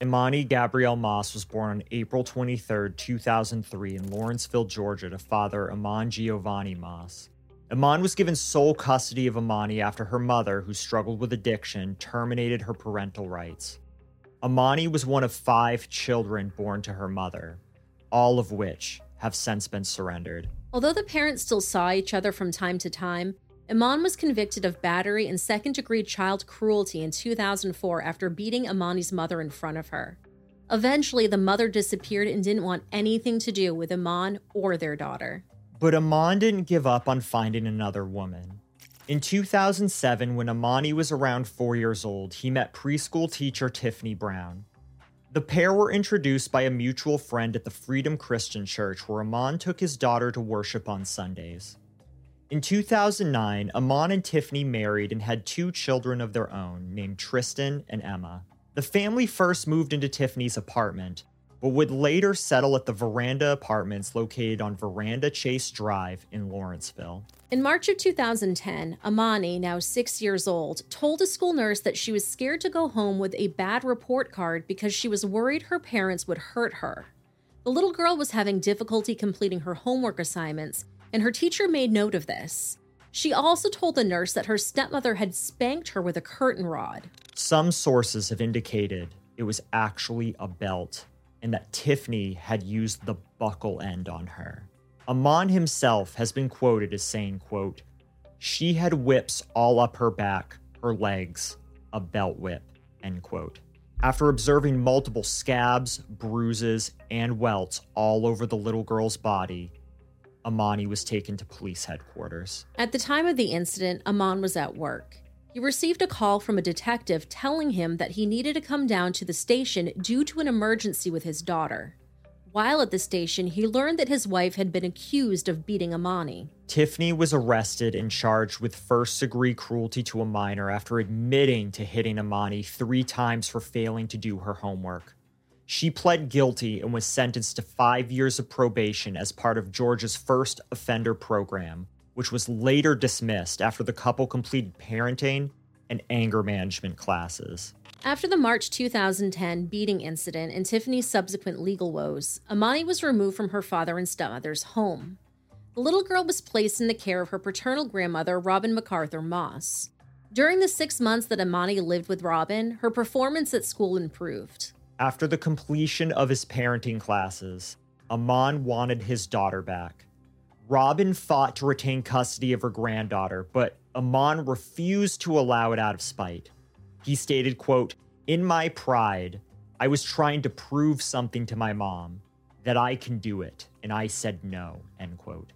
Emani Gabrielle Moss was born on April 23, 2003, in Lawrenceville, Georgia, to father Eman Giovanni Moss. Eman was given sole custody of Emani after her mother, who struggled with addiction, terminated her parental rights. Emani was one of five children born to her mother, all of which have since been surrendered. Although the parents still saw each other from time to time, Eman was convicted of battery and second degree child cruelty in 2004 after beating Emani's mother in front of her. Eventually, the mother disappeared and didn't want anything to do with Eman or their daughter. But Eman didn't give up on finding another woman. In 2007, when Emani was around four years old, he met preschool teacher Tiffany Brown. The pair were introduced by a mutual friend at the Freedom Christian Church, where Eman took his daughter to worship on Sundays. In 2009, Eman and Tiffany married and had two children of their own, named Tristan and Emma. The family first moved into Tiffany's apartment, but would later settle at the Veranda Apartments located on Veranda Chase Drive in Lawrenceville. In March of 2010, Emani, now six years old, told a school nurse that she was scared to go home with a bad report card because she was worried her parents would hurt her. The little girl was having difficulty completing her homework assignments and her teacher made note of this. She also told the nurse that her stepmother had spanked her with a curtain rod. Some sources have indicated it was actually a belt and that Tiffany had used the buckle end on her. Eman himself has been quoted as saying, quote, she had whips all up her back, her legs, a belt whip, end quote. After observing multiple scabs, bruises, and welts all over the little girl's body, Emani was taken to police headquarters. At the time of the incident, Eman was at work. He received a call from a detective telling him that he needed to come down to the station due to an emergency with his daughter. While at the station, he learned that his wife had been accused of beating Emani. Tiffany was arrested and charged with first degree cruelty to a minor after admitting to hitting Emani three times for failing to do her homework. She pled guilty and was sentenced to five years of probation as part of Georgia's first offender program, which was later dismissed after the couple completed parenting and anger management classes. After the March 2010 beating incident and Tiffany's subsequent legal woes, Emani was removed from her father and stepmother's home. The little girl was placed in the care of her paternal grandmother, Robin MacArthur Moss. During the six months that Emani lived with Robin, her performance at school improved. After the completion of his parenting classes, Eman wanted his daughter back. Robin fought to retain custody of her granddaughter, but Eman refused to allow it out of spite. He stated, quote, "In my pride, I was trying to prove something to my mom that I can do it, and I said no." End quote.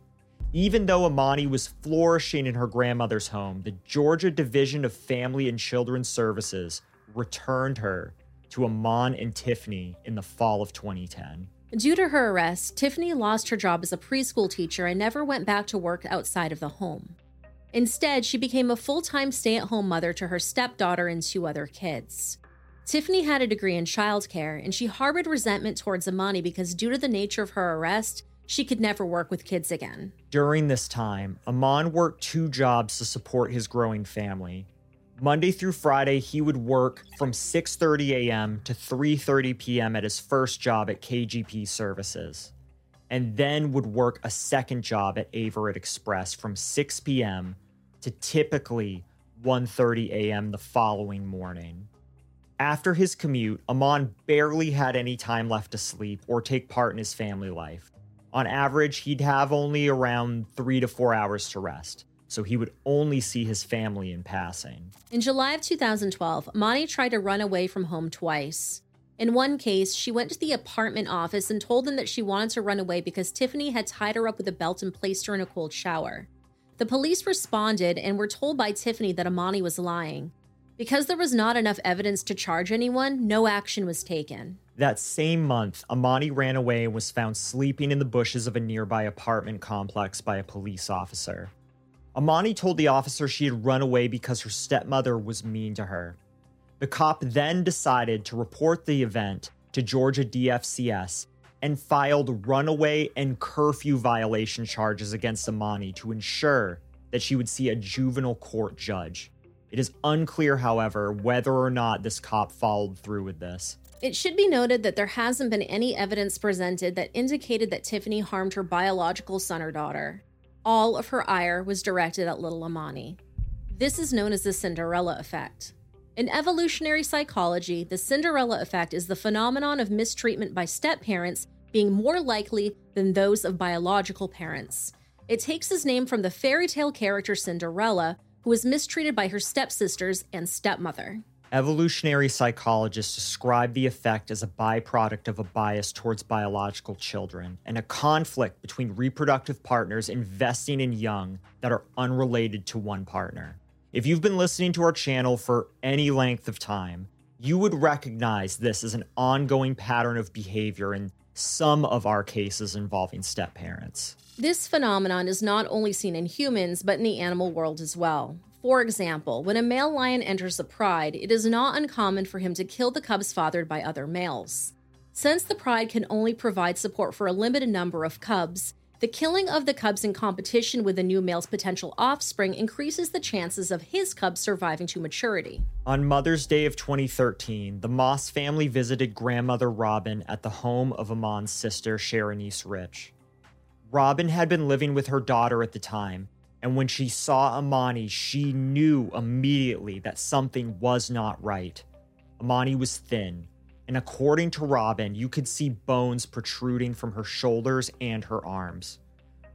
Even though Emani was flourishing in her grandmother's home, the Georgia Division of Family and Children's Services returned her to Eman and Tiffany in the fall of 2010. Due to her arrest, Tiffany lost her job as a preschool teacher and never went back to work outside of the home. Instead, she became a full time stay at home mother to her stepdaughter and two other kids. Tiffany had a degree in childcare, and she harbored resentment towards Emani because, due to the nature of her arrest, she could never work with kids again. During this time, Eman worked two jobs to support his growing family. Monday through Friday, he would work from 6:30 a.m. to 3:30 p.m. at his first job at KGP Services, and then would work a second job at Averitt Express from 6 p.m. to typically 1:30 a.m. the following morning. After his commute, Eman barely had any time left to sleep or take part in his family life. On average, he'd have only around 3 to 4 hours to rest so he would only see his family in passing. In July of 2012, Emani tried to run away from home twice. In one case, she went to the apartment office and told them that she wanted to run away because Tiffany had tied her up with a belt and placed her in a cold shower. The police responded and were told by Tiffany that Emani was lying. Because there was not enough evidence to charge anyone, no action was taken. That same month, Emani ran away and was found sleeping in the bushes of a nearby apartment complex by a police officer. Emani told the officer she had run away because her stepmother was mean to her. The cop then decided to report the event to Georgia DFCS and filed runaway and curfew violation charges against Emani to ensure that she would see a juvenile court judge. It is unclear, however, whether or not this cop followed through with this. It should be noted that there hasn't been any evidence presented that indicated that Tiffany harmed her biological son or daughter. All of her ire was directed at little Emani. This is known as the Cinderella effect. In evolutionary psychology, the Cinderella effect is the phenomenon of mistreatment by step parents being more likely than those of biological parents. It takes its name from the fairy tale character Cinderella, who was mistreated by her stepsisters and stepmother. Evolutionary psychologists describe the effect as a byproduct of a bias towards biological children and a conflict between reproductive partners investing in young that are unrelated to one partner. If you've been listening to our channel for any length of time, you would recognize this as an ongoing pattern of behavior in some of our cases involving step parents. This phenomenon is not only seen in humans, but in the animal world as well. For example, when a male lion enters the pride, it is not uncommon for him to kill the cubs fathered by other males. Since the pride can only provide support for a limited number of cubs, the killing of the cubs in competition with the new male's potential offspring increases the chances of his cubs surviving to maturity. On Mother's Day of 2013, the Moss family visited grandmother Robin at the home of Eman's sister, Sharonice Rich. Robin had been living with her daughter at the time, and when she saw Emani, she knew immediately that something was not right. Emani was thin, and according to Robin, you could see bones protruding from her shoulders and her arms.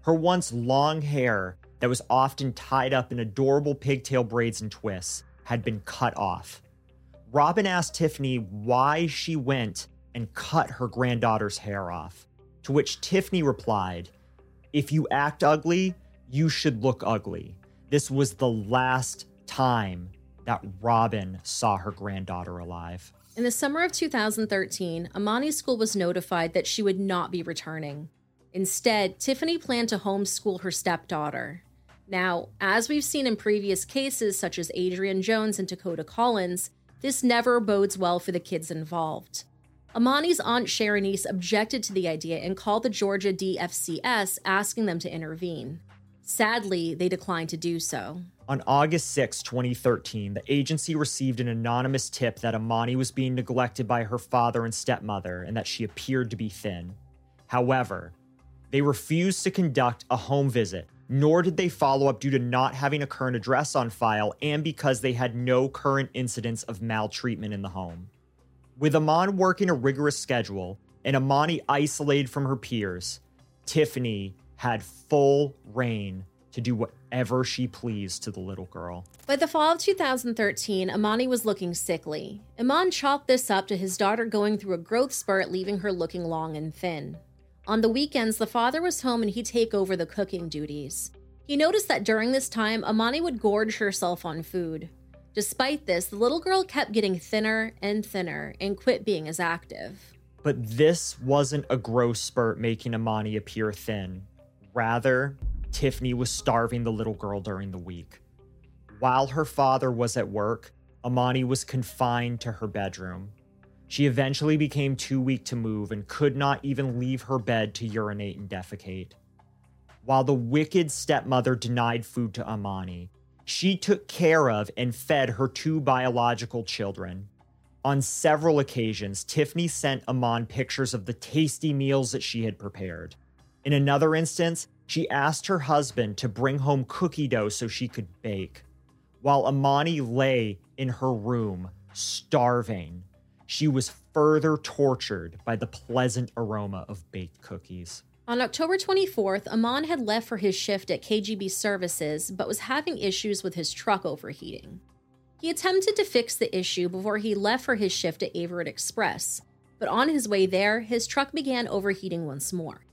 Her once long hair, that was often tied up in adorable pigtail braids and twists, had been cut off. Robin asked Tiffany why she went and cut her granddaughter's hair off, to which Tiffany replied, If you act ugly, you should look ugly. This was the last time that Robin saw her granddaughter alive. In the summer of 2013, Emani's school was notified that she would not be returning. Instead, Tiffany planned to homeschool her stepdaughter. Now, as we've seen in previous cases such as Adrian Jones and Dakota Collins, this never bodes well for the kids involved. Emani's aunt Sharonice objected to the idea and called the Georgia DFCS asking them to intervene. Sadly, they declined to do so. On August 6, 2013, the agency received an anonymous tip that Emani was being neglected by her father and stepmother and that she appeared to be thin. However, they refused to conduct a home visit, nor did they follow up due to not having a current address on file and because they had no current incidents of maltreatment in the home. With Eman working a rigorous schedule and Emani isolated from her peers, Tiffany had full reign to do whatever she pleased to the little girl. By the fall of 2013, Emani was looking sickly. Eman chalked this up to his daughter going through a growth spurt, leaving her looking long and thin. On the weekends, the father was home and he'd take over the cooking duties. He noticed that during this time, Emani would gorge herself on food. Despite this, the little girl kept getting thinner and thinner and quit being as active. But this wasn't a growth spurt making Emani appear thin. Rather, Tiffany was starving the little girl during the week. While her father was at work, Emani was confined to her bedroom. She eventually became too weak to move and could not even leave her bed to urinate and defecate. While the wicked stepmother denied food to Emani, she took care of and fed her two biological children. On several occasions, Tiffany sent Eman pictures of the tasty meals that she had prepared. In another instance, she asked her husband to bring home cookie dough so she could bake. While Emani lay in her room, starving, she was further tortured by the pleasant aroma of baked cookies. On October 24th, Eman had left for his shift at KGP Services but was having issues with his truck overheating. He attempted to fix the issue before he left for his shift at Averitt Express, but on his way there, his truck began overheating once more.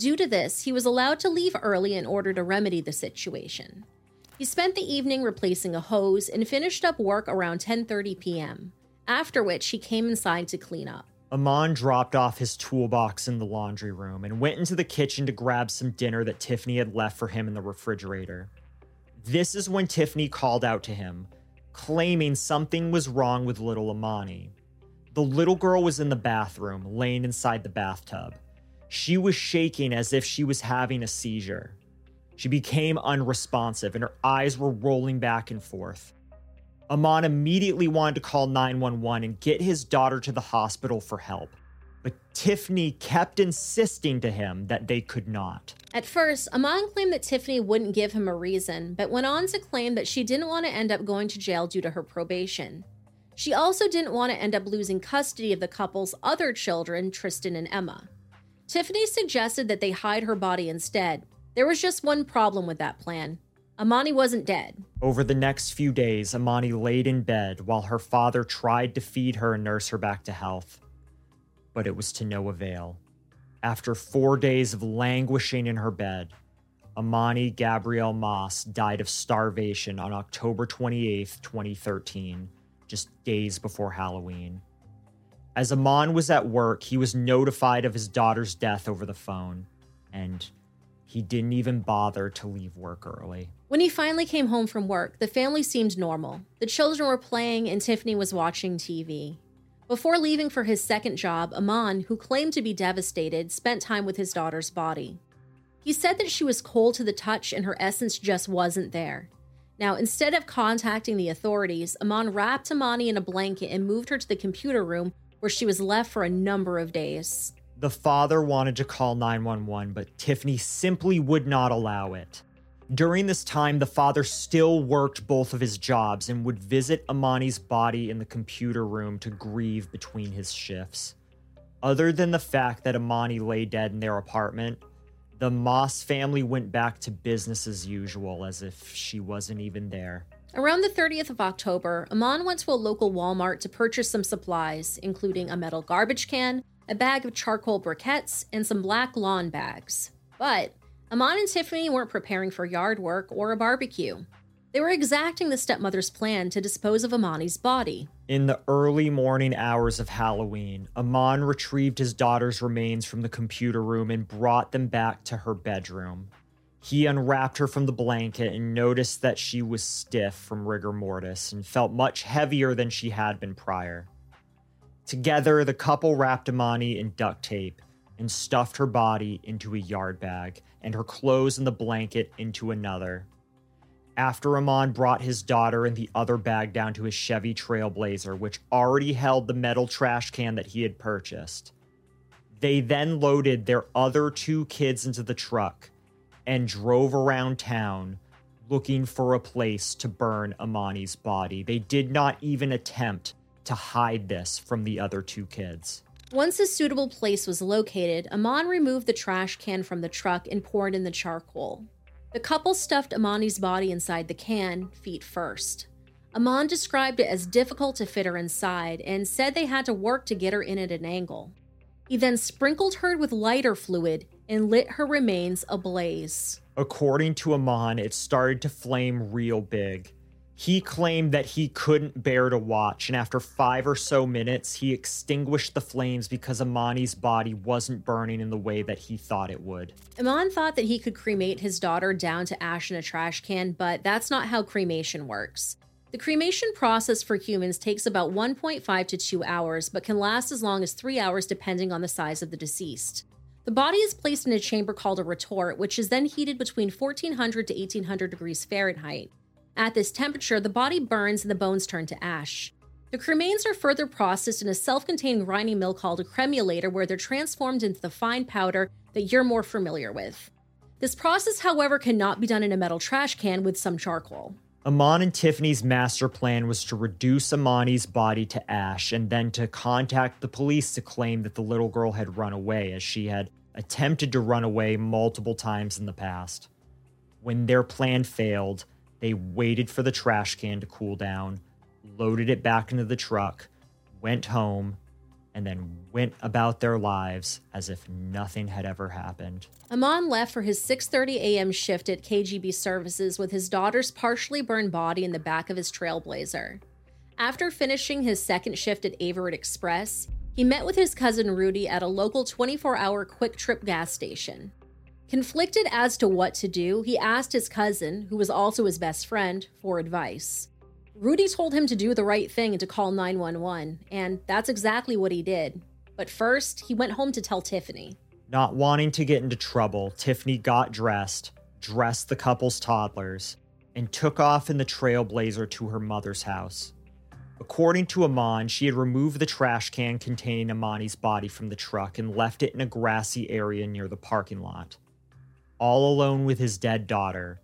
Due to this, he was allowed to leave early in order to remedy the situation. He spent the evening replacing a hose and finished up work around 10:30 p.m. After which he came inside to clean up. Eman dropped off his toolbox in the laundry room and went into the kitchen to grab some dinner that Tiffany had left for him in the refrigerator. This is when Tiffany called out to him, claiming something was wrong with little Emani. The little girl was in the bathroom, laying inside the bathtub. She was shaking as if she was having a seizure. She became unresponsive and her eyes were rolling back and forth. Eman immediately wanted to call 911 and get his daughter to the hospital for help. But Tiffany kept insisting to him that they could not. At first, Eman claimed that Tiffany wouldn't give him a reason, but went on to claim that she didn't want to end up going to jail due to her probation. She also didn't want to end up losing custody of the couple's other children, Tristan and Emma. Tiffany suggested that they hide her body instead. There was just one problem with that plan. Emani wasn't dead. Over the next few days, Emani laid in bed while her father tried to feed her and nurse her back to health. But it was to no avail. After four days of languishing in her bed, Emani Gabrielle Moss died of starvation on October 28, 2013, just days before Halloween. As Eman was at work, he was notified of his daughter's death over the phone, and he didn't even bother to leave work early. When he finally came home from work, the family seemed normal. The children were playing, and Tiffany was watching TV. Before leaving for his second job, Eman, who claimed to be devastated, spent time with his daughter's body. He said that she was cold to the touch and her essence just wasn't there. Now, instead of contacting the authorities, Eman wrapped Emani in a blanket and moved her to the computer room where she was left for a number of days. The father wanted to call 911, but Tiffany simply would not allow it. During this time, the father still worked both of his jobs and would visit Emani's body in the computer room to grieve between his shifts. Other than the fact that Emani lay dead in their apartment, the Moss family went back to business as usual, as if she wasn't even there. Around the 30th of October, Eman went to a local Walmart to purchase some supplies, including a metal garbage can, a bag of charcoal briquettes, and some black lawn bags. But Eman and Tiffany weren't preparing for yard work or a barbecue. They were exacting the stepmother's plan to dispose of Emani's body. In the early morning hours of Halloween, Eman retrieved his daughter's remains from the computer room and brought them back to her bedroom. He unwrapped her from the blanket and noticed that she was stiff from rigor mortis and felt much heavier than she had been prior. Together, the couple wrapped Emani in duct tape and stuffed her body into a yard bag and her clothes and the blanket into another. After Eman brought his daughter and the other bag down to his Chevy Trailblazer, which already held the metal trash can that he had purchased, they then loaded their other two kids into the truck and drove around town looking for a place to burn Emani's body. They did not even attempt to hide this from the other two kids. Once a suitable place was located, Eman removed the trash can from the truck and poured in the charcoal. The couple stuffed Emani's body inside the can, feet first. Eman described it as difficult to fit her inside and said they had to work to get her in at an angle. He then sprinkled her with lighter fluid and lit her remains ablaze. According to Eman, it started to flame real big. He claimed that he couldn't bear to watch, and after five or so minutes, he extinguished the flames because Emani's body wasn't burning in the way that he thought it would. Eman thought that he could cremate his daughter down to ash in a trash can, but that's not how cremation works. The cremation process for humans takes about 1.5 to 2 hours, but can last as long as 3 hours depending on the size of the deceased. The body is placed in a chamber called a retort, which is then heated between 1400 to 1800 degrees Fahrenheit. At this temperature, the body burns and the bones turn to ash. The cremains are further processed in a self contained grinding mill called a cremulator, where they're transformed into the fine powder that you're more familiar with. This process, however, cannot be done in a metal trash can with some charcoal. Eman and Tiffany's master plan was to reduce Emani's body to ash and then to contact the police to claim that the little girl had run away, as she had attempted to run away multiple times in the past. When their plan failed, they waited for the trash can to cool down, loaded it back into the truck, went home, and then went about their lives as if nothing had ever happened. Eman left for his 6:30 a.m. shift at KGP Services with his daughter's partially burned body in the back of his Trailblazer. After finishing his second shift at Averitt Express, he met with his cousin Rudy at a local 24-hour QuikTrip gas station. Conflicted as to what to do, he asked his cousin, who was also his best friend, for advice. Rudy told him to do the right thing and to call 911, and that's exactly what he did. But first, he went home to tell Tiffany. Not wanting to get into trouble, Tiffany got dressed, dressed the couple's toddlers, and took off in the Trailblazer to her mother's house. According to Eman, she had removed the trash can containing Emani's body from the truck and left it in a grassy area near the parking lot. All alone with his dead daughter,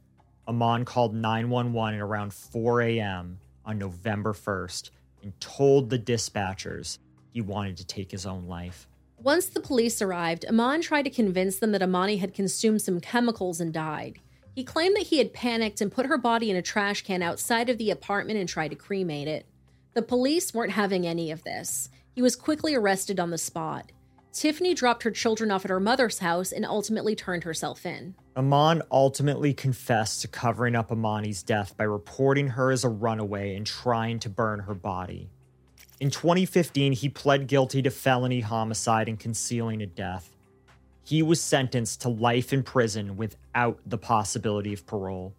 Eman called 911 at around 4 a.m. on November 1st and told the dispatchers he wanted to take his own life. Once the police arrived, Eman tried to convince them that Emani had consumed some chemicals and died. He claimed that he had panicked and put her body in a trash can outside of the apartment and tried to cremate it. The police weren't having any of this. He was quickly arrested on the spot. Tiffany dropped her children off at her mother's house and ultimately turned herself in. Eman ultimately confessed to covering up Emani's death by reporting her as a runaway and trying to burn her body. In 2015, he pled guilty to felony homicide and concealing a death. He was sentenced to life in prison without the possibility of parole.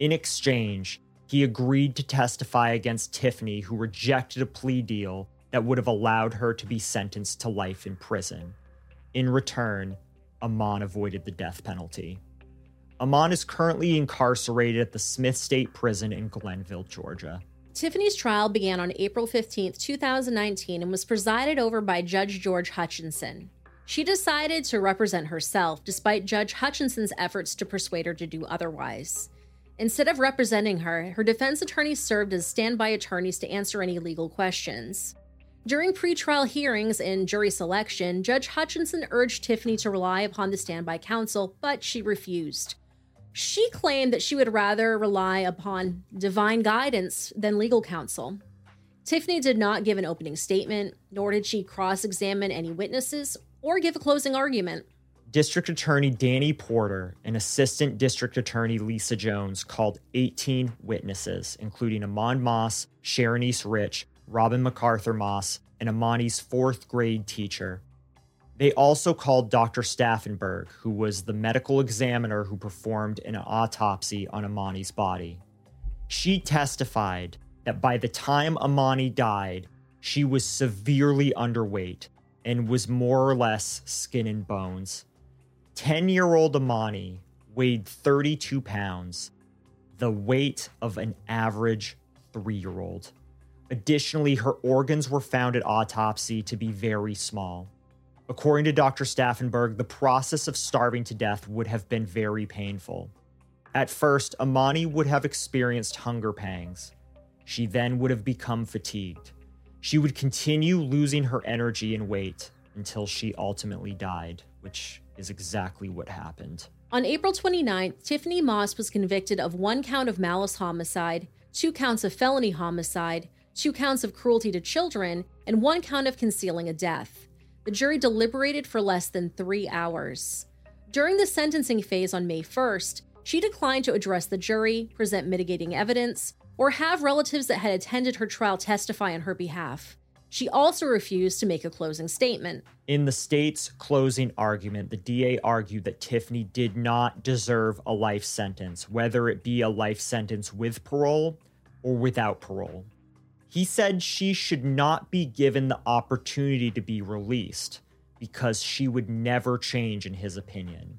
In exchange, he agreed to testify against Tiffany, who rejected a plea deal that would have allowed her to be sentenced to life in prison. In return, Eman avoided the death penalty. Eman is currently incarcerated at the Smith State Prison in Glennville, Georgia. Tiffany's trial began on April 15, 2019, and was presided over by Judge George Hutchinson. She decided to represent herself despite Judge Hutchinson's efforts to persuade her to do otherwise. Instead of representing her, her defense attorney served as standby attorneys to answer any legal questions. During pretrial hearings and jury selection, Judge Hutchinson urged Tiffany to rely upon the standby counsel, but she refused. She claimed that she would rather rely upon divine guidance than legal counsel. Tiffany did not give an opening statement, nor did she cross examine any witnesses or give a closing argument. District Attorney Danny Porter and Assistant District Attorney Lisa Jones called 18 witnesses, including Eman Moss, Sharonice Rich, Robin MacArthur Moss, and Emani's fourth grade teacher. They also called Dr. Stauffenberg, who was the medical examiner who performed an autopsy on Emani's body. She testified that by the time Emani died, she was severely underweight and was more or less skin and bones. 10 year old Emani weighed 32 pounds, the weight of an average three year old. Additionally, her organs were found at autopsy to be very small. According to Dr. Stauffenberg, the process of starving to death would have been very painful. At first, Emani would have experienced hunger pangs. She then would have become fatigued. She would continue losing her energy and weight until she ultimately died, which is exactly what happened. On April 29th, Tiffany Moss was convicted of one count of malice homicide, two counts of felony homicide, two counts of cruelty to children, and one count of concealing a death. The jury deliberated for less than three hours. During the sentencing phase on May 1st, she declined to address the jury, present mitigating evidence, or have relatives that had attended her trial testify on her behalf. She also refused to make a closing statement. In the state's closing argument, the DA argued that Tiffany did not deserve a life sentence, whether it be a life sentence with parole or without parole. He said she should not be given the opportunity to be released because she would never change in his opinion.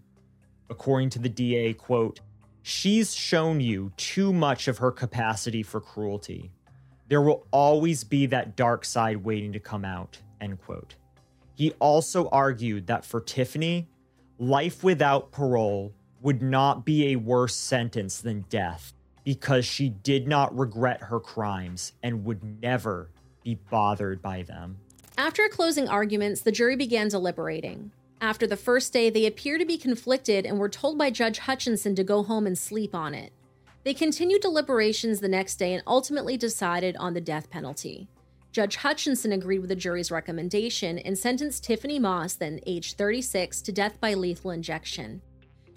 According to the DA, quote, she's shown you too much of her capacity for cruelty there will always be that dark side waiting to come out, end quote. He also argued that for Tiffany, life without parole would not be a worse sentence than death because she did not regret her crimes and would never be bothered by them. After closing arguments, the jury began deliberating. After the first day, they appear to be conflicted and were told by Judge Hutchinson to go home and sleep on it. They continued deliberations the next day and ultimately decided on the death penalty. Judge Hutchinson agreed with the jury's recommendation and sentenced Tiffany Moss, then age 36, to death by lethal injection.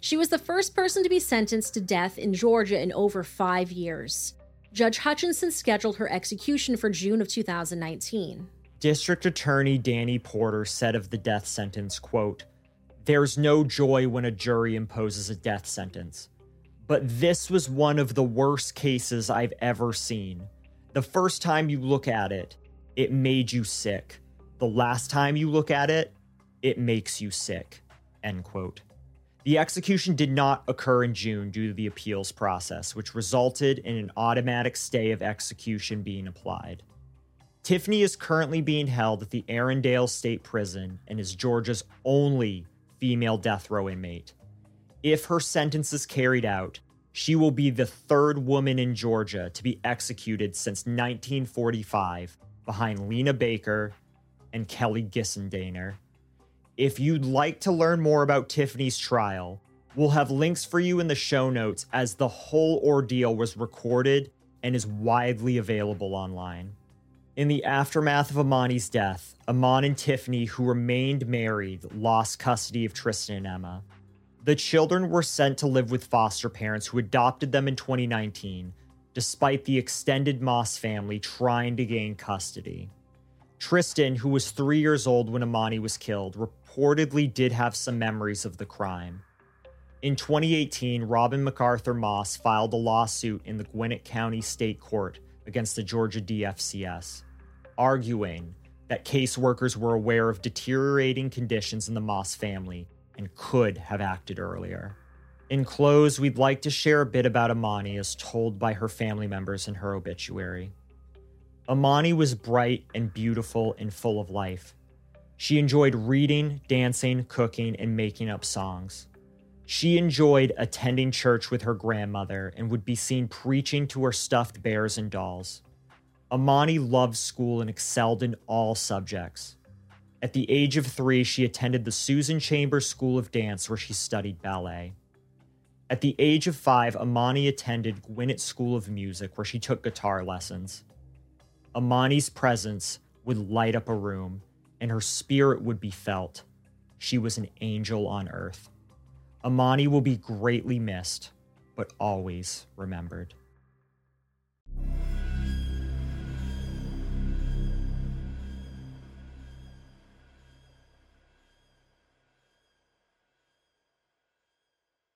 She was the first person to be sentenced to death in Georgia in over five years. Judge Hutchinson scheduled her execution for June of 2019. District Attorney Danny Porter said of the death sentence, quote, There's no joy when a jury imposes a death sentence but this was one of the worst cases I've ever seen. The first time you look at it, it made you sick. The last time you look at it, it makes you sick. End quote. The execution did not occur in June due to the appeals process, which resulted in an automatic stay of execution being applied. Tiffany is currently being held at the Arrendale State Prison and is Georgia's only female death row inmate. If her sentence is carried out, she will be the third woman in Georgia to be executed since 1945, behind Lena Baker and Kelly Gissendaner. If you'd like to learn more about Tiffany's trial, we'll have links for you in the show notes as the whole ordeal was recorded and is widely available online. In the aftermath of Emani's death, Eman and Tiffany, who remained married, lost custody of Tristan and Emma. The children were sent to live with foster parents who adopted them in 2019, despite the extended Moss family trying to gain custody. Tristan, who was three years old when Emani was killed, reportedly did have some memories of the crime. In 2018, Robin MacArthur Moss filed a lawsuit in the Gwinnett County State Court against the Georgia DFCS, arguing that caseworkers were aware of deteriorating conditions in the Moss family and could have acted earlier. In close, we'd like to share a bit about Emani as told by her family members in her obituary. Emani was bright and beautiful and full of life. She enjoyed reading, dancing, cooking, and making up songs. She enjoyed attending church with her grandmother and would be seen preaching to her stuffed bears and dolls. Emani loved school and excelled in all subjects. At the age of three, she attended the Susan Chambers School of Dance, where she studied ballet. At the age of five, Emani attended Gwinnett School of Music, where she took guitar lessons. Emani's presence would light up a room, and her spirit would be felt. She was an angel on earth. Emani will be greatly missed, but always remembered.